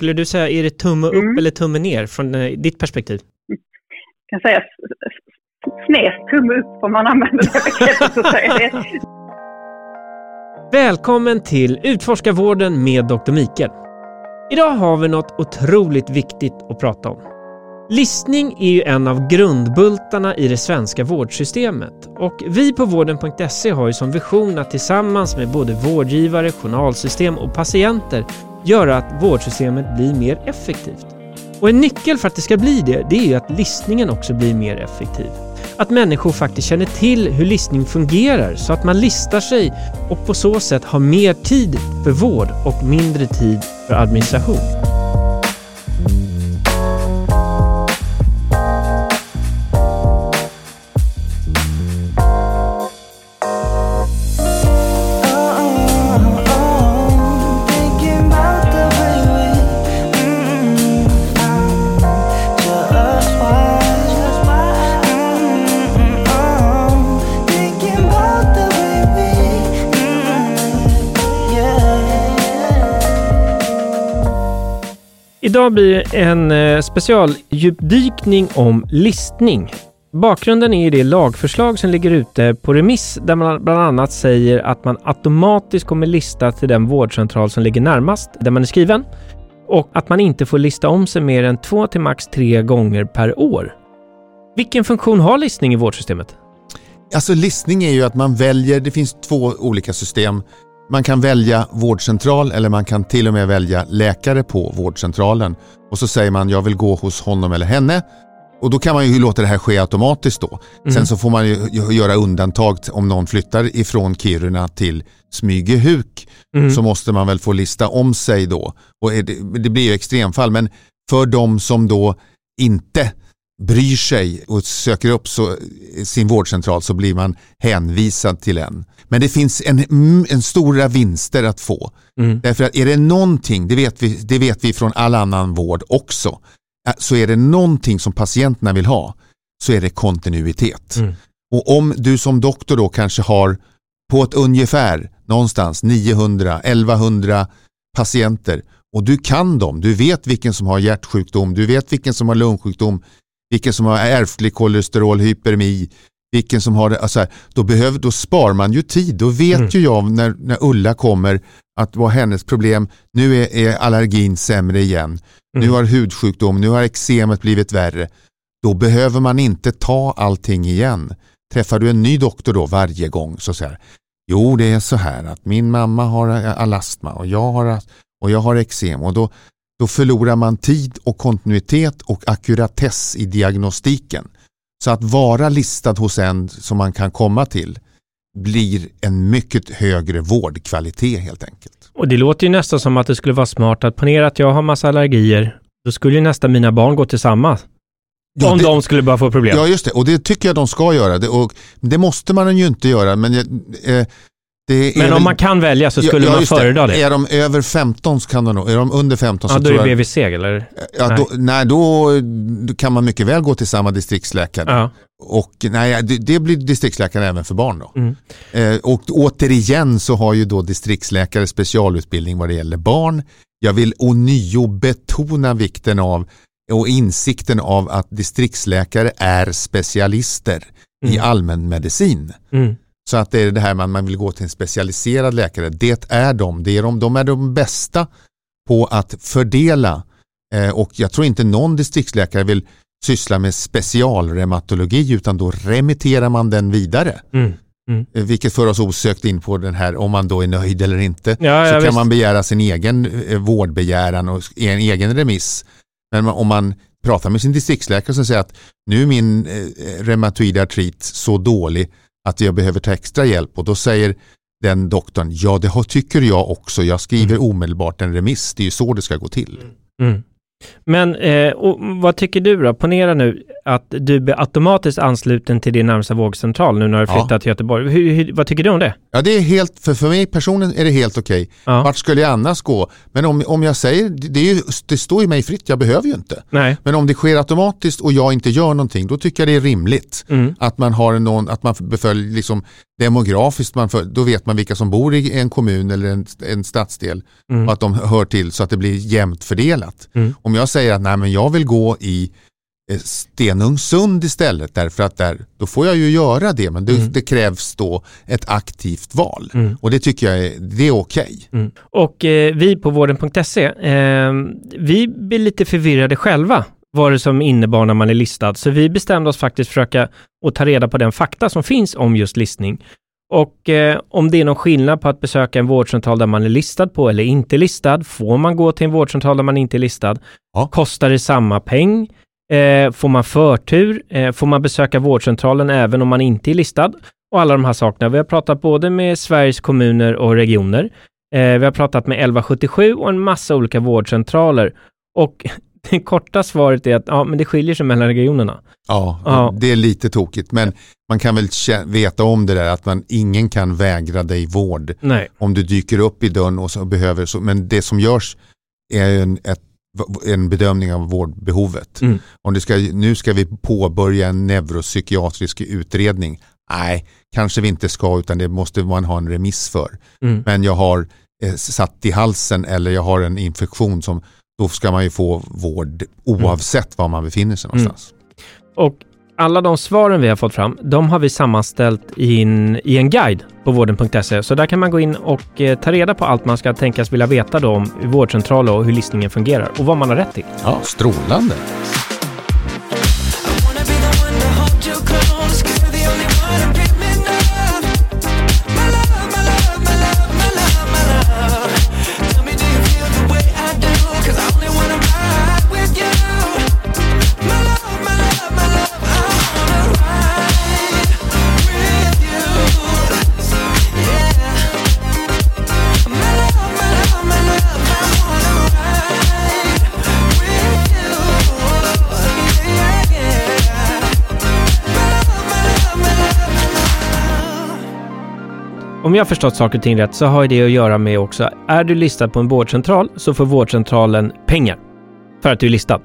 skulle du säga, är det tumme upp Mm. eller tumme ner från eh, ditt perspektiv? kan säga s- s- snävt tumme upp om man använder det begreppet. Så säger det. Välkommen till Utforskarvården med Dr. Mikael. Idag har vi något otroligt viktigt att prata om. Listning är ju en av grundbultarna i det svenska vårdsystemet och vi på vården.se har ju som vision att tillsammans med både vårdgivare, journalsystem och patienter göra att vårdsystemet blir mer effektivt. Och en nyckel för att det ska bli det, det är ju att listningen också blir mer effektiv. Att människor faktiskt känner till hur listning fungerar så att man listar sig och på så sätt har mer tid för vård och mindre tid för administration. Idag blir det en eh, specialdjupdykning om listning. Bakgrunden är det lagförslag som ligger ute på remiss där man bland annat säger att man automatiskt kommer lista till den vårdcentral som ligger närmast där man är skriven och att man inte får lista om sig mer än två till max tre gånger per år. Vilken funktion har listning i vårdsystemet? Alltså listning är ju att man väljer, det finns två olika system. Man kan välja vårdcentral eller man kan till och med välja läkare på vårdcentralen. Och så säger man jag vill gå hos honom eller henne. Och då kan man ju låta det här ske automatiskt då. Sen så får man ju göra undantag om någon flyttar ifrån Kiruna till Smygehuk. Mm. Så måste man väl få lista om sig då. Och det, det blir ju extremfall men för de som då inte bryr sig och söker upp så, sin vårdcentral så blir man hänvisad till en. Men det finns en, mm, en stora vinster att få. Mm. Därför att är det någonting, det vet, vi, det vet vi från all annan vård också, äh, så är det någonting som patienterna vill ha så är det kontinuitet. Mm. Och om du som doktor då kanske har på ett ungefär någonstans 900-1100 patienter och du kan dem, du vet vilken som har hjärtsjukdom, du vet vilken som har lungsjukdom, vilken som har ärftlig kolesterolhypermi, vilken som har det, alltså, här, då, behöver, då spar man ju tid. Då vet Mm. ju jag när, när Ulla kommer att vad hennes problem, nu är, är allergin sämre igen, nu Mm. har hudsjukdom, nu har eksemet blivit värre. Då behöver man inte ta allting igen. Träffar du en ny doktor då varje gång så säger Jo, det är så här att min mamma har alastma och jag har, och jag har eksem och då, då förlorar man tid och kontinuitet och ackuratess i diagnostiken. Så att vara listad hos en som man kan komma till blir en mycket högre vårdkvalitet helt enkelt. Och det låter ju nästan som att det skulle vara smart att ponera att jag har massa allergier. Då skulle ju nästan mina barn gå till samma. Ja, om det- de skulle bara få problem. Ja just det, och det tycker jag de ska göra. Det, och det måste man ju inte göra. Men, eh, Men om väl- man kan välja så skulle Ja, man föredra det. Är de över 15 så kan de nog, är de under 15 Ja, så då är det jag, BVC eller? ja, nej. då, nej, då kan man mycket väl gå till samma distriktsläkare. Ja. Och nej, det, det blir distriktsläkare även för barn då. Mm. Eh, och återigen så har ju då distriktsläkare specialutbildning vad det gäller barn. Jag vill ånyo betona vikten av och insikten av att distriktsläkare är specialister i Mm. allmänmedicin. Mm. Så att det är det här man, man vill gå till en specialiserad läkare. Det är de. Det är de, de är de bästa på att fördela eh, och jag tror inte någon distriktsläkare vill syssla med specialreumatologi utan då remitterar man den vidare. Mm. Eh, Vilket för oss osökt in på den här om man då är nöjd eller inte. Ja, så ja, kan visst. man begära sin egen eh, vårdbegäran och en egen remiss. Men om man pratar med sin distriktsläkare som säger att nu är min eh, reumatoida artrit så dålig att jag behöver ta extra hjälp och då säger den doktorn, ja det har, tycker jag också, jag skriver omedelbart en remiss, det är ju så det ska gå till. Mm. Men eh, vad tycker du då? Ponera nu att du blir automatiskt ansluten till din närmsta vågcentral nu när du Ja. flyttar till Göteborg. Hur, hur, vad tycker du om det? Ja, det är helt, för, för mig personligen är det helt okej. Ja. Vart skulle jag annars gå? Men om, om jag säger, det, det, är ju, det står ju mig fritt, jag behöver ju inte. Nej. Men om det sker automatiskt och jag inte gör någonting, då tycker jag det är rimligt. Mm. Att man har någon, att man beföljer liksom demografiskt, man för, då vet man vilka som bor i en kommun eller en, en stadsdel Mm. och att de hör till så att det blir jämnt fördelat. Mm. Om jag säger att nej, men jag vill gå i eh, Stenungsund istället därför att där, då får jag ju göra det men det, Mm. det krävs då ett aktivt val Mm. och det tycker jag är, det är okej. Mm. Och eh, vi på vården.se, eh, vi blir lite förvirrade själva vad det som innebar när man är listad. Så vi bestämde oss faktiskt försöka att ta reda på den fakta som finns om just listning. Och eh, om det är någon skillnad på att besöka en vårdcentral där man är listad på eller inte listad. Får man gå till en vårdcentral där man inte är listad? Ja. Kostar det samma peng? Eh, får man förtur? Eh, får man besöka vårdcentralen även om man inte är listad? Och alla de här sakerna. Vi har pratat både med Sveriges kommuner och regioner. Eh, vi har pratat med 1177 och en massa olika vårdcentraler. Och det korta svaret är att ja, men det skiljer sig mellan regionerna. Ja, Ja. det är lite tokigt men man kan väl veta om det där att man, ingen kan vägra dig vård Nej. om du dyker upp i dörren och så behöver så, men det som görs är en, ett, en bedömning av vårdbehovet. Mm. Om det ska, nu ska vi påbörja en neuropsykiatrisk utredning. Nej, kanske vi inte ska utan det måste man ha en remiss för. Mm. Men jag har eh, satt i halsen eller jag har en infektion som då ska man ju få vård oavsett var man befinner sig någonstans. Och alla de svaren vi har fått fram, de har vi sammanställt i en, i en guide på vården.se. Så där kan man gå in och eh, ta reda på allt man ska tänkas vilja veta då om vårdcentraler och hur listningen fungerar och vad man har rätt till. Ja, strålande. Om jag förstått saker och ting rätt så har det att göra med också, är du listad på en vårdcentral så får vårdcentralen pengar för att du är listad.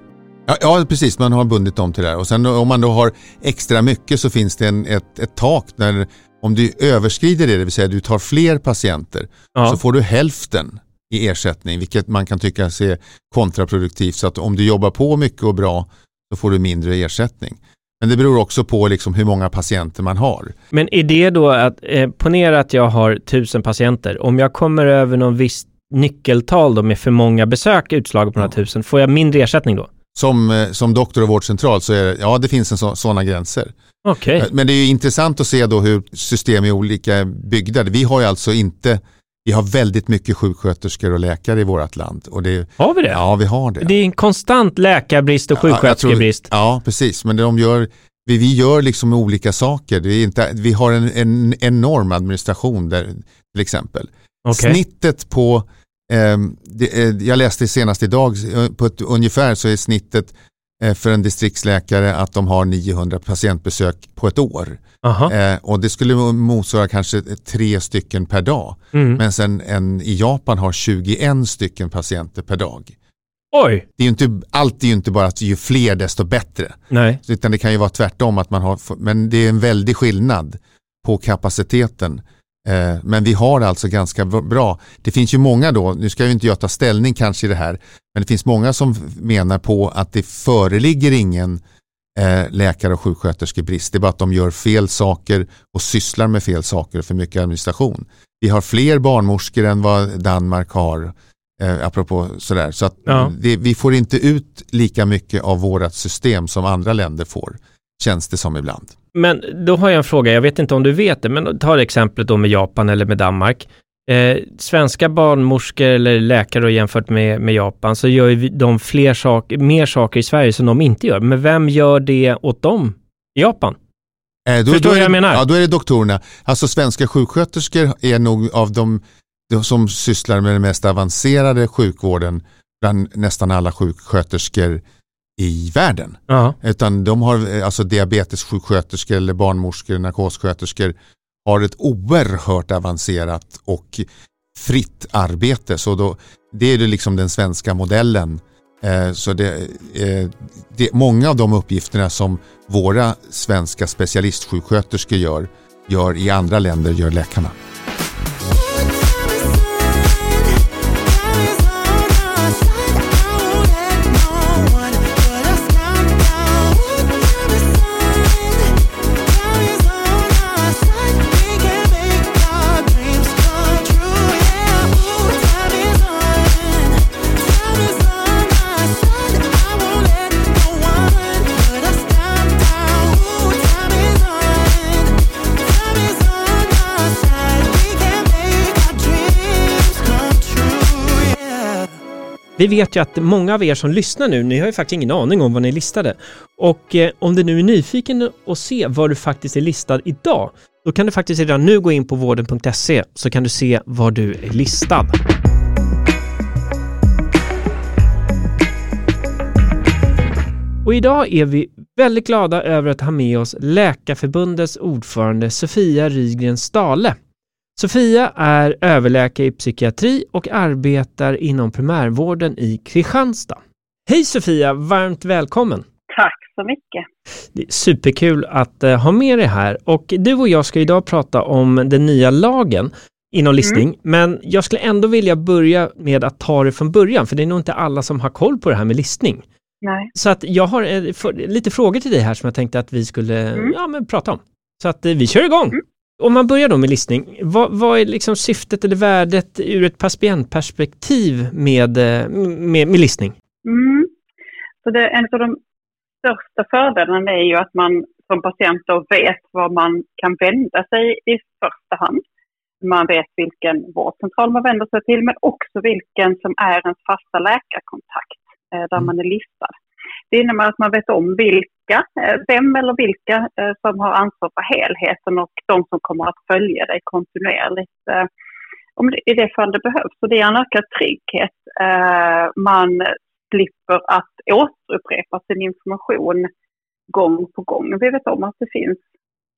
Ja, ja, precis. Man har bundit dem till det här. Och sen om man då har extra mycket så finns det en, ett, ett tak. När, om du överskrider det, det vill säga du tar fler patienter, Ja. så får du hälften i ersättning, vilket man kan tycka är kontraproduktivt. Så att om du jobbar på mycket och bra så får du mindre ersättning. Men det beror också på liksom hur många patienter man har. Men är det då att, eh, ponera att jag har tusen patienter, om jag kommer över någon viss nyckeltal då med för många besök utslaget på de här tusen, får jag mindre ersättning då? Som, eh, som doktor och vårdcentral så är det, ja det finns en sådana gränser. Okej. Men det är intressant att se då hur system är olika byggda. Vi har ju alltså inte, vi har väldigt mycket sjuksköterskor och läkare i vårt land. Och det, Har vi det? ja, vi har det. Det är en konstant läkarbrist och Ja, sjuksköterskebrist. Ja, precis. Men de gör, vi, vi gör liksom olika saker. Det är inte, vi har en, en enorm administration där, till exempel. Okej. Snittet på, ehm, det, eh, jag läste senast idag, eh, på ett, ungefär så är snittet för en distriktsläkare att de har 900 patientbesök på ett år. Eh, och det skulle motsvara kanske tre stycken per dag. Mm. Men sen en i Japan har 21 stycken patienter per dag. Oj! Det är ju inte, allt är ju inte bara att ju fler desto bättre. Nej. Utan det kan ju vara tvärtom att man har, men det är en väldig skillnad på kapaciteten. Eh, men vi har alltså ganska bra, det finns ju många då, nu ska ju inte jag ta ställning kanske i det här, men det finns många som menar på att det föreligger ingen eh, läkare och sjuksköterskebrist. Det är bara att de gör fel saker och sysslar med fel saker och för mycket administration. Vi har fler barnmorskor än vad Danmark har, eh, apropå sådär. Så att Ja. det, vi får inte ut lika mycket av vårt system som andra länder får, känns det som ibland. Men då har jag en fråga, jag vet inte om du vet det, men ta exemplet då med Japan eller med Danmark. Eh, svenska barnmorskor eller läkare jämfört med, med Japan så gör ju de fler saker, mer saker i Sverige som de inte gör. Men vem gör det åt dem i Japan? Eh, då, Förstår då vad jag menar? Ja, då är det doktorerna. Alltså svenska sjuksköterskor är nog av de, de som sysslar med den mest avancerade sjukvården bland nästan alla sjuksköterskor i världen. Ja. Utan de har alltså diabetessjuksköterskor eller barnmorskor, narkossköterskor har ett oerhört avancerat och fritt arbete. Så då, det är det liksom den svenska modellen. Eh, så det, eh, det, många av de uppgifterna som våra svenska specialistsjuksköterskor gör, gör i andra länder, gör läkarna. Vi vet ju att många av er som lyssnar nu, ni har ju faktiskt ingen aning om vad ni är listade. Och eh, om du nu är nyfiken och se var du faktiskt är listad idag, då kan du faktiskt redan nu gå in på vården.se så kan du se var du är listad. Och idag är vi väldigt glada över att ha med oss Läkarförbundets ordförande Sofia Rygren Stale. Sofia är överläkare i psykiatri och arbetar inom primärvården i Kristianstad. Hej Sofia, varmt välkommen! Tack så mycket. Det är superkul att eh, ha med dig här och du och jag ska idag prata om den nya lagen inom listning, men jag skulle ändå vilja börja med att ta det från början, för det är nog inte alla som har koll på det här med listning. Nej. Så att jag har eh, lite frågor till dig här som jag tänkte att vi skulle Mm. ja, men prata om. Så att eh, vi kör igång! Mm. Om man börjar då med listning, vad, vad är liksom syftet eller värdet ur ett patientperspektiv med, eh, med, med listning? Mm. Så det, en av de största fördelarna är ju att man som patient då vet var man kan vända sig i första hand. Man vet vilken vårdcentral man vänder sig till, men också vilken som är ens fasta läkarkontakt eh, där Mm. man är listad. Det innebär att man vet om vilka, eh, vem eller vilka eh, som har ansvar för helheten och de som kommer att följa dig kontinuerligt. Eh, om det, I det fall det behövs. Så det är en ökad trygghet. Man slipper att återupprepa sin information gång på gång. Vi vet om att det finns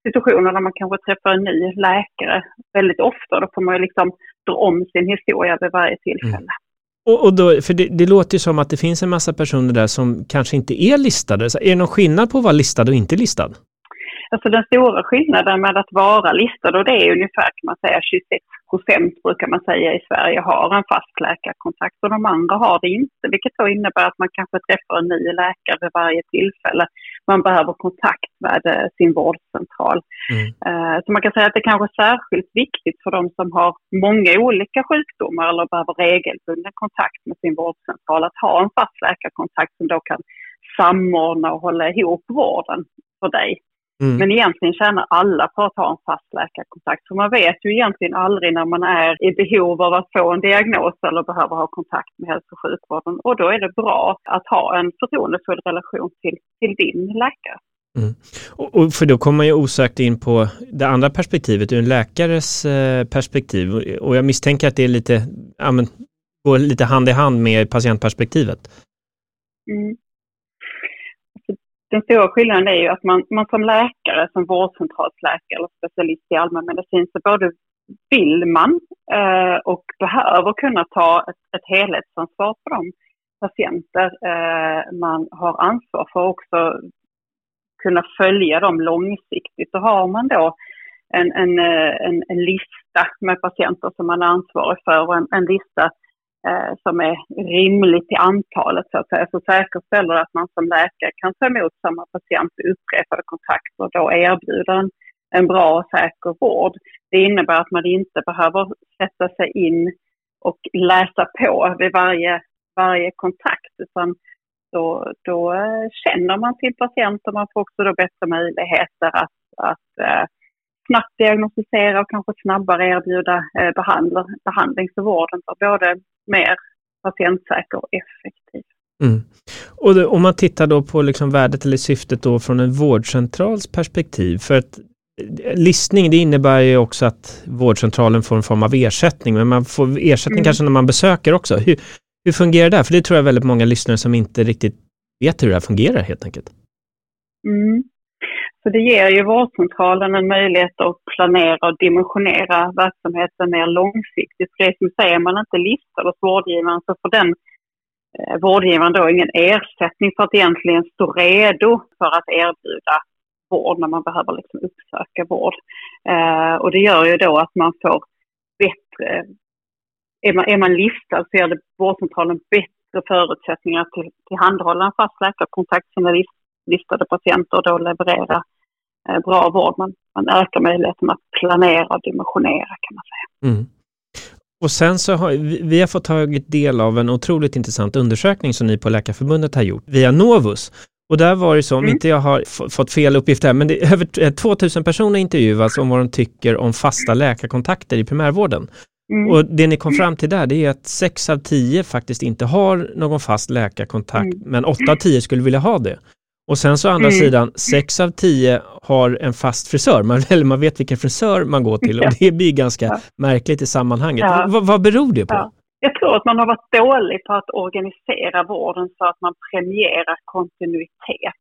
situationer där man kanske träffar en ny läkare väldigt ofta. Då får man ju liksom dra om sin historia vid varje tillfälle. Mm. Och, och då, för det, det låter ju som att det finns en massa personer där som kanske inte är listade. Så är det någon skillnad på att vara listad och inte listad? Alltså den stora skillnaden med att vara listad, och det är ungefär kan man säga 26 procent brukar man säga i Sverige har en fast läkarkontakt och de andra har det inte. Vilket då innebär att man kanske träffar en ny läkare vid varje tillfälle. Man behöver kontakt med eh, sin vårdcentral. Mm. Eh, Så man kan säga att det kanske är särskilt viktigt för de som har många olika sjukdomar eller behöver regelbunden kontakt med sin vårdcentral att ha en fast läkarkontakt som då kan samordna och hålla ihop vården för dig. Mm. Men egentligen tjänar alla på att ha en fast läkarkontakt. För man vet ju egentligen aldrig när man är i behov av att få en diagnos eller behöver ha kontakt med hälso och sjukvården. Och då är det bra att ha en förtroendefull relation till, till din läkare. Och, och för då kommer man ju osökt in på det andra perspektivet, ur en läkares eh, perspektiv. Och- Och jag misstänker att det är lite, ja, men, går lite hand i hand med patientperspektivet. Mm. Den stora skillnaden är ju att man, man som läkare, som vårdcentralsläkare eller specialist i allmänmedicin, så både vill man eh, och behöver kunna ta ett, ett helhetsansvar för de patienter eh, man har ansvar för också kunna följa dem långsiktigt. Då har man då en, en, eh, en, en lista med patienter som man är ansvarig för och en, en lista eh, som är rimligt i antalet så att säga, så säkerställer att man som läkare kan ta emot samma patient vid upprepade kontakter och då erbjuda en, en bra och säker vård. Det innebär att man inte behöver sätta sig in och läsa på vid varje, varje kontakt utan då, då eh, känner man sin patient och man får också då bättre möjligheter att, att eh, snabbt diagnostisera och kanske snabbare erbjuda eh, behandling, så vården blir både mer patientsäker och effektiv. Mm. Och då, om man tittar då på liksom värdet eller syftet då från en vårdcentrals perspektiv, för att eh, listning det innebär ju också att vårdcentralen får en form av ersättning, men man får ersättning Mm. kanske när man besöker också. Hur, Hur fungerar det? För det tror jag väldigt många lyssnare som inte riktigt vet hur det här fungerar helt enkelt. Mm. Så det ger ju vårdcentralen en möjlighet att planera och dimensionera verksamheten mer långsiktigt. För det som säger man inte listad hos vårdgivaren så får den eh, vårdgivaren då ingen ersättning för att egentligen stå redo för att erbjuda vård när man behöver liksom uppsöka vård. Eh, och det gör ju då att man får bättre, är man, är man listad så ger det vårdcentralen bättre förutsättningar att till, tillhandahålla en fast läkarkontakt sina list, listade patienter och då leverera bra vård. Man, man ökar möjligheten att planera och dimensionera kan man säga. Mm. Och sen så har vi, har fått tagit del av en otroligt intressant undersökning som ni på Läkarförbundet har gjort via Novus. Och där var det så, om Mm. inte jag har fått fel uppgift här, men det är över eh, 2000 personer intervjuas om vad de tycker om fasta läkarkontakter i primärvården. Mm. Och det ni kom fram till där, det är att 6 av 10 faktiskt inte har någon fast läkarkontakt, Mm. men 8 av 10 skulle vilja ha det. Och sen så å andra Mm. sidan, 6 av 10 har en fast frisör, man, eller man vet vilken frisör man går till och det blir ganska Ja. märkligt i sammanhanget. Ja. Vad, vad beror det på? Ja. Jag tror att man har varit dålig på att organisera vården så att man premierar kontinuitet.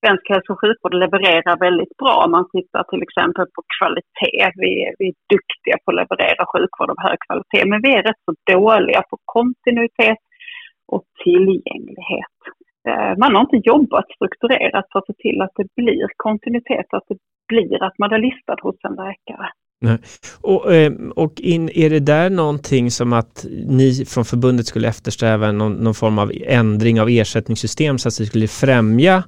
Svensk hälso och sjukvård levererar väldigt bra man tittar till exempel på kvalitet. Vi, är- vi är duktiga på att leverera sjukvård av hög kvalitet, men vi är rätt så dåliga på kontinuitet och tillgänglighet. Eh, Man har inte jobbat strukturerat för att se till att det blir kontinuitet, att det blir att man är listad hos en läkare. Och, eh, och in, är det där någonting som att ni från förbundet skulle eftersträva någon, någon form av ändring av ersättningssystem så att det skulle främja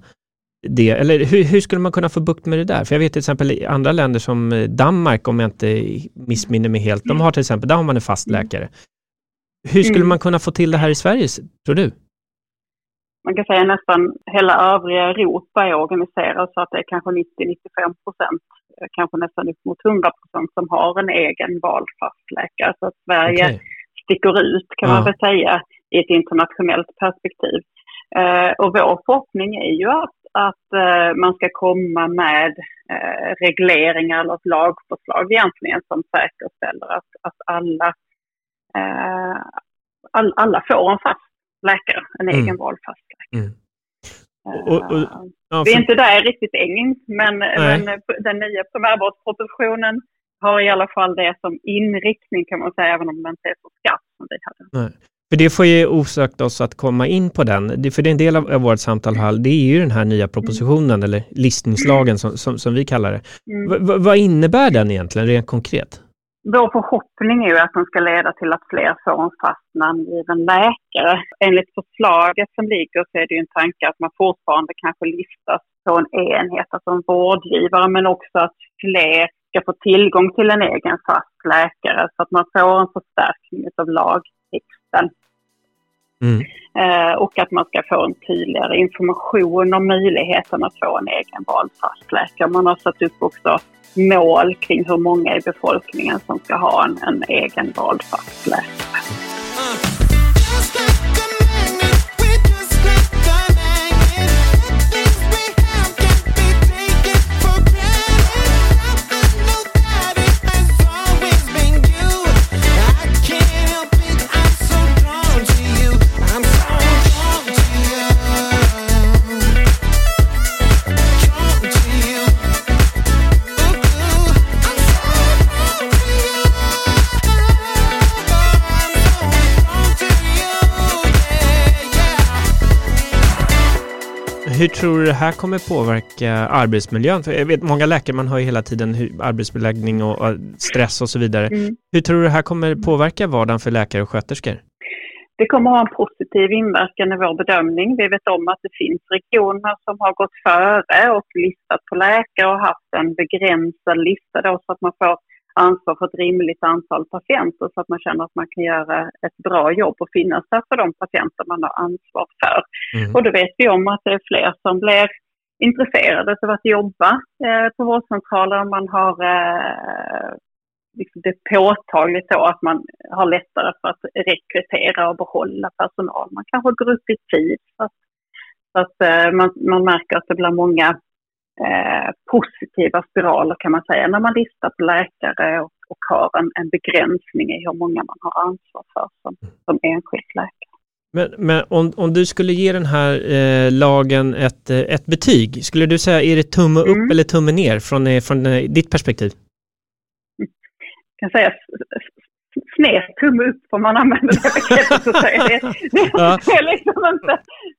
det? Eller hur, hur skulle man kunna få bukt med det där? För jag vet till exempel i andra länder som eh, Danmark, om jag inte missminner mig helt, de har till exempel, där har man en fast läkare. Hur skulle Mm. man kunna få till det här i Sverige, tror du? Man kan säga nästan hela övriga Europa är organiserat så att det är kanske 90-95 procent, eh, kanske nästan upp mot 100 procent som har en egen vald fastläkare. Så att Sverige Okej. sticker ut kan Ja. man väl säga i ett internationellt perspektiv. Eh, och vår förhoppning är ju att, att eh, man ska komma med eh, regleringar eller ett lagförslag egentligen som säkerställer att, att alla, eh, all, alla får en fast läkare, en Mm. egen vald fast. Mm. Och- och- Eh, Ja, vi är för, inte där riktigt än, men, men den nya primärvårdspropositionen har i alla fall det som inriktning kan man säga, även om den inte är så skarp som vi hade. för det får ju osökt oss att komma in på den. För det är en del av, av vårt samtal här, det är ju den här nya propositionen, eller listningslagen som, som, som vi kallar det. Mm. Vad innebär den egentligen, rent konkret? Vår förhoppning är ju att den ska leda till att fler får en fast namngiven läkare. Enligt förslaget som ligger så är det ju en tanke att man fortfarande kanske listas på en enhet, alltså en vårdgivare, men också att fler ska få tillgång till en egen fast läkare så att man får en förstärkning av lagtexten. Mm. Eh, och att man ska få en tydligare information om möjligheten att få en egen vald fastläkare. Man har satt upp också mål kring hur många i befolkningen som ska ha en, en egen vald. Hur tror du det här kommer påverka arbetsmiljön? För jag vet, många läkare, man hör ju hela tiden hur arbetsbeläggning och och stress och så vidare. Mm. Hur tror du det här kommer påverka vardagen för läkare och sköterskor? Det kommer ha en positiv inverkan i vår bedömning. Vi vet om att det finns regioner som har gått före och listat på läkare och haft en begränsad lista då så att man får ansvar för ett rimligt antal patienter så att man känner att man kan göra ett bra jobb och finnas där för de patienter man har ansvar för. Mm. Och då vet vi om att det är fler som blir intresserade av att jobba eh, på vårdcentraler. Man har eh, liksom det är påtagligt då att man har lättare för att rekrytera och behålla personal. Man kanske går upp i tid så att, så att eh, man, man märker att det blir många eh, positiva spiraler kan man säga när man listar på läkare och, och har en, en begränsning i hur många man har ansvar för som, som enskild läkare. Men, men om, om du skulle ge den här eh, lagen ett, eh, ett betyg, skulle du säga är det tumme upp Mm. eller tumme ner från, eh, från eh, ditt perspektiv? kan säga sned tumme upp får man använda det begreppet att säga. Det, det, Ja. det är liksom inte,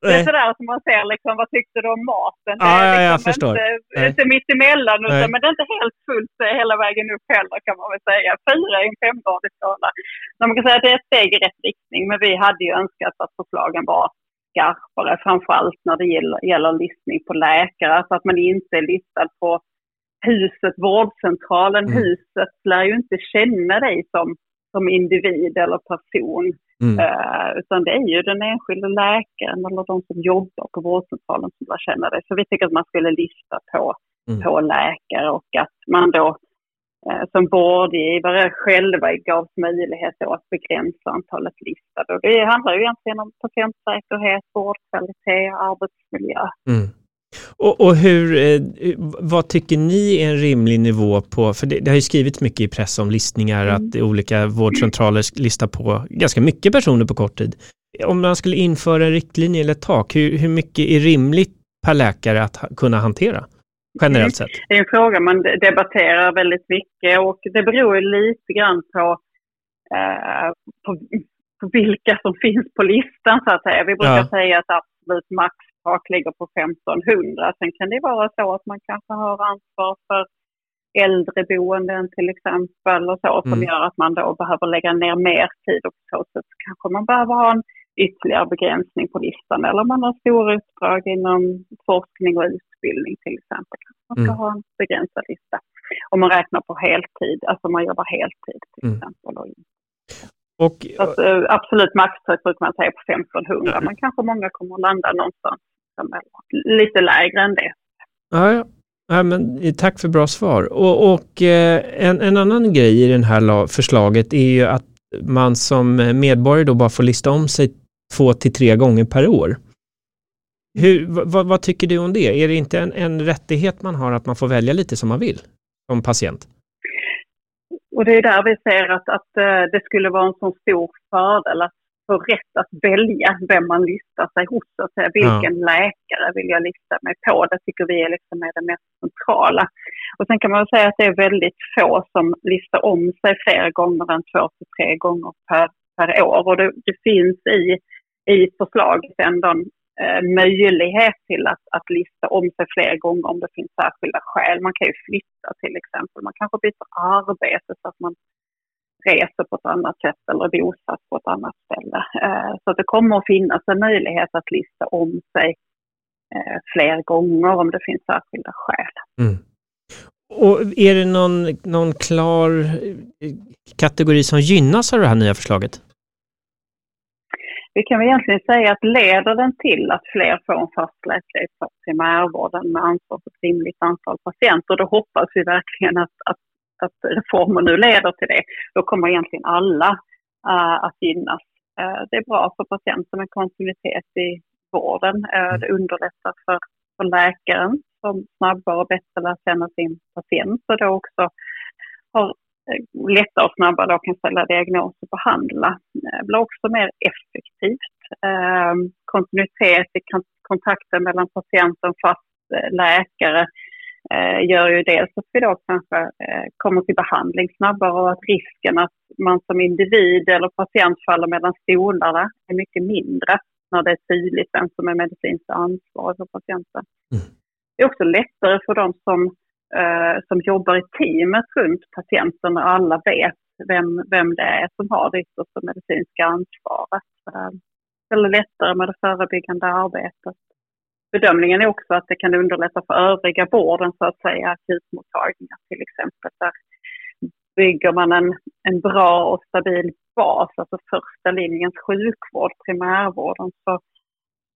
det är sådär som man ser liksom, vad tyckte du om maten? Det Ja, är ja, jag liksom förstår. Inte, inte mitt emellan, utan, men det är inte helt fullt eh, hela vägen upp heller kan man väl säga. Fyra i en femgradig skala. Man kan säga att det är ett steg i rätt riktning, men vi hade ju önskat att förslagen var skarpare, framförallt när det gäller, gäller listning på läkare, så att man inte är listad på huset, vårdcentralen. Mm. Huset lär ju inte känna dig som, som individ eller person. Mm. Eh, utan det är ju den enskilda läkaren eller de som jobbar på vårdcentralen som lär känna dig. Så vi tycker att man skulle lista på, Mm. på läkare och att man då eh, som vårdgivare själva gavs möjlighet att begränsa antalet listade. Och det handlar ju egentligen om patientsäkerhet, vårdkvalitet, arbetsmiljö. Mm. Och, och hur, eh, vad tycker ni är en rimlig nivå på, för det, det har ju skrivits mycket i press om listningar, Mm. att olika vårdcentraler listar på ganska mycket personer på kort tid. Om man skulle införa en riktlinje eller ett tak, hur, hur mycket är rimligt per läkare att kunna hantera? Generellt sett. Det är en fråga man de- debatterar väldigt mycket och det beror ju lite grann på, eh, på, på vilka som finns på listan så att säga. Vi brukar Ja. säga att absolut maxtak ligger på 1500. Sen kan det vara så att man kanske har ansvar för äldreboenden till exempel och så som Mm. gör att man då behöver lägga ner mer tid och på så sätt kanske man behöver ha en ytterligare begränsning på listan eller man har stora uppdrag inom forskning och utbildning till exempel. Man ska Mm. ha en begränsad lista. Om man räknar på heltid, alltså man jobbar heltid till Mm. exempel. Och, att, eh, absolut maxtak brukar man säga på 1500 men kanske många kommer att landa någonstans som är lite lägre än det. Ja, ja. ja men, eh, tack för bra svar. Och, och eh, en, en annan grej i det här la- förslaget är ju att man som medborgare då bara får lista om sig två till tre gånger per år. Hur, vad, vad- vad tycker du om det? Är det inte en, en rättighet man har att man får välja lite som man vill som patient? Och det är där vi ser att, att eh, det skulle vara en så stor fördel att få rätt att välja vem man listar sig hos. Så att säga, vilken läkare vill jag lista mig på? Det tycker vi är, liksom är det mest centrala. Och sen kan man säga att det är väldigt få som listar om sig flera gånger än två till tre gånger per, per år. Och det, det finns i, i förslaget ändå en eh, möjlighet till att, att lista om sig fler gånger om det finns särskilda skäl. Man kan ju flytta till exempel. Man kanske byter arbete så att man reser på ett annat sätt eller är bosatt på ett annat ställe. Eh, Så det kommer att finnas en möjlighet att lista om sig eh, fler gånger om det finns särskilda skäl. Mm. Och är det någon, någon klar eh, kategori som gynnas av det här nya förslaget? Vi kan väl egentligen säga att leder den till att fler får en fast läkare i primärvården med ansvar för ett rimligt antal patienter, då hoppas vi verkligen att, att, att reformen nu leder till det. Då kommer egentligen alla eh, att gynnas. Eh, det är bra för patienten med kontinuitet i vården. Eh, det underlättar för, för läkaren som snabbare och bättre lär känna sin patient och då också har lättare och snabbare då kan ställa diagnos och behandla. Det blir också mer effektivt. Kontinuitet i kon- kontakten mellan patienten och fast läkare gör ju dels att vi då kanske eh, kommer till behandling snabbare och att risken att man som individ eller patient faller mellan stolarna är mycket mindre när det är tydligt vem som är medicinskt ansvarig för patienten. Mm. Det är också lättare för de som eh, som jobbar i teamet runt patienten och alla vet vem, vem det är som har det yttersta medicinska ansvaret. Eh, Det är lättare med det förebyggande arbetet. Bedömningen är också att det kan underlätta för övriga vården, så att säga, akutmottagningar till exempel. Där bygger man en, en bra och stabil bas, alltså första linjens sjukvård, primärvården, så,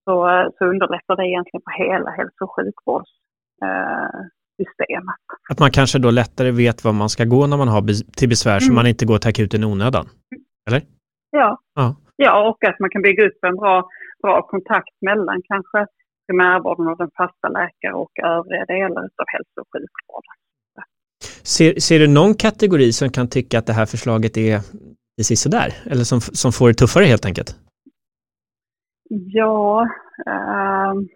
så, så underlättar det egentligen på hela hälso och sjukvårdssystemet. Att man kanske då lättare vet var man ska gå när man har till besvär så Mm. man inte går till akuten i onödan. Ja. Ja. ja, och att man kan bygga upp en bra, bra kontakt mellan kanske primärvården och den fasta läkare och övriga delar av hälso och sjukvården. Ser, ser du någon kategori som kan tycka att det här förslaget är precis sådär? Eller som, som får det tuffare helt enkelt? Ja, ehm,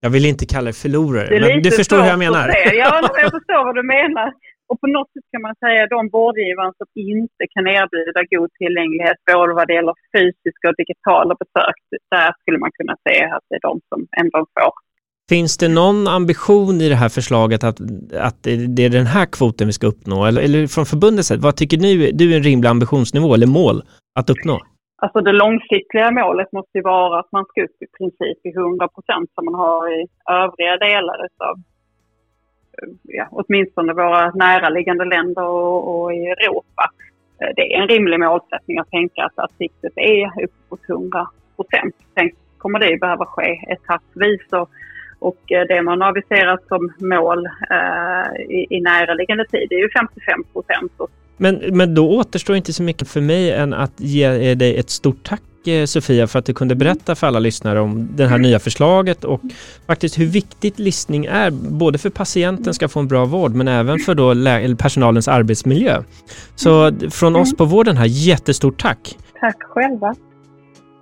Jag vill inte kalla det förlorare, men du förstår hur jag menar. Ja, jag förstår vad du menar. Och på något sätt kan man säga de vårdgivare som inte kan erbjuda god tillgänglighet både vad det gäller fysiska och digitala besök, där skulle man kunna säga att det är de som ändå får. Finns det någon ambition i det här förslaget att, att det det är den här kvoten vi ska uppnå? Eller, eller från förbundets sida, vad tycker ni du är en rimlig ambitionsnivå eller mål att uppnå? Alltså det långsiktiga målet måste ju vara att man ska upp i princip i 100 procent som man har i övriga delar av ja, åtminstone våra näraliggande länder och, och i Europa. Eh, det är en rimlig målsättning att tänka att, att siktet är uppåt 100 procent. Sen kommer det ju behöva ske etappvis och, och eh, det man har aviserat som mål eh, i, i näraliggande tid är ju 55 procent. Och men, men då återstår inte så mycket för mig än att ge dig ett stort tack eh, Sofia för att du kunde berätta för alla lyssnare om det här nya förslaget och faktiskt hur viktigt listning är både för patienten ska få en bra vård men även för då personalens arbetsmiljö. Så från oss på vården här, jättestort tack! tack själva.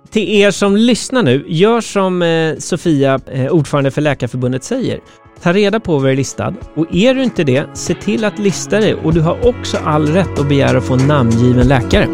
Till er som lyssnar nu, gör som eh, Sofia, eh, ordförande för Läkarförbundet, säger. Ta reda på var du är listad och är du inte det, se till att lista dig och du har också all rätt att begära att få en namngiven läkare.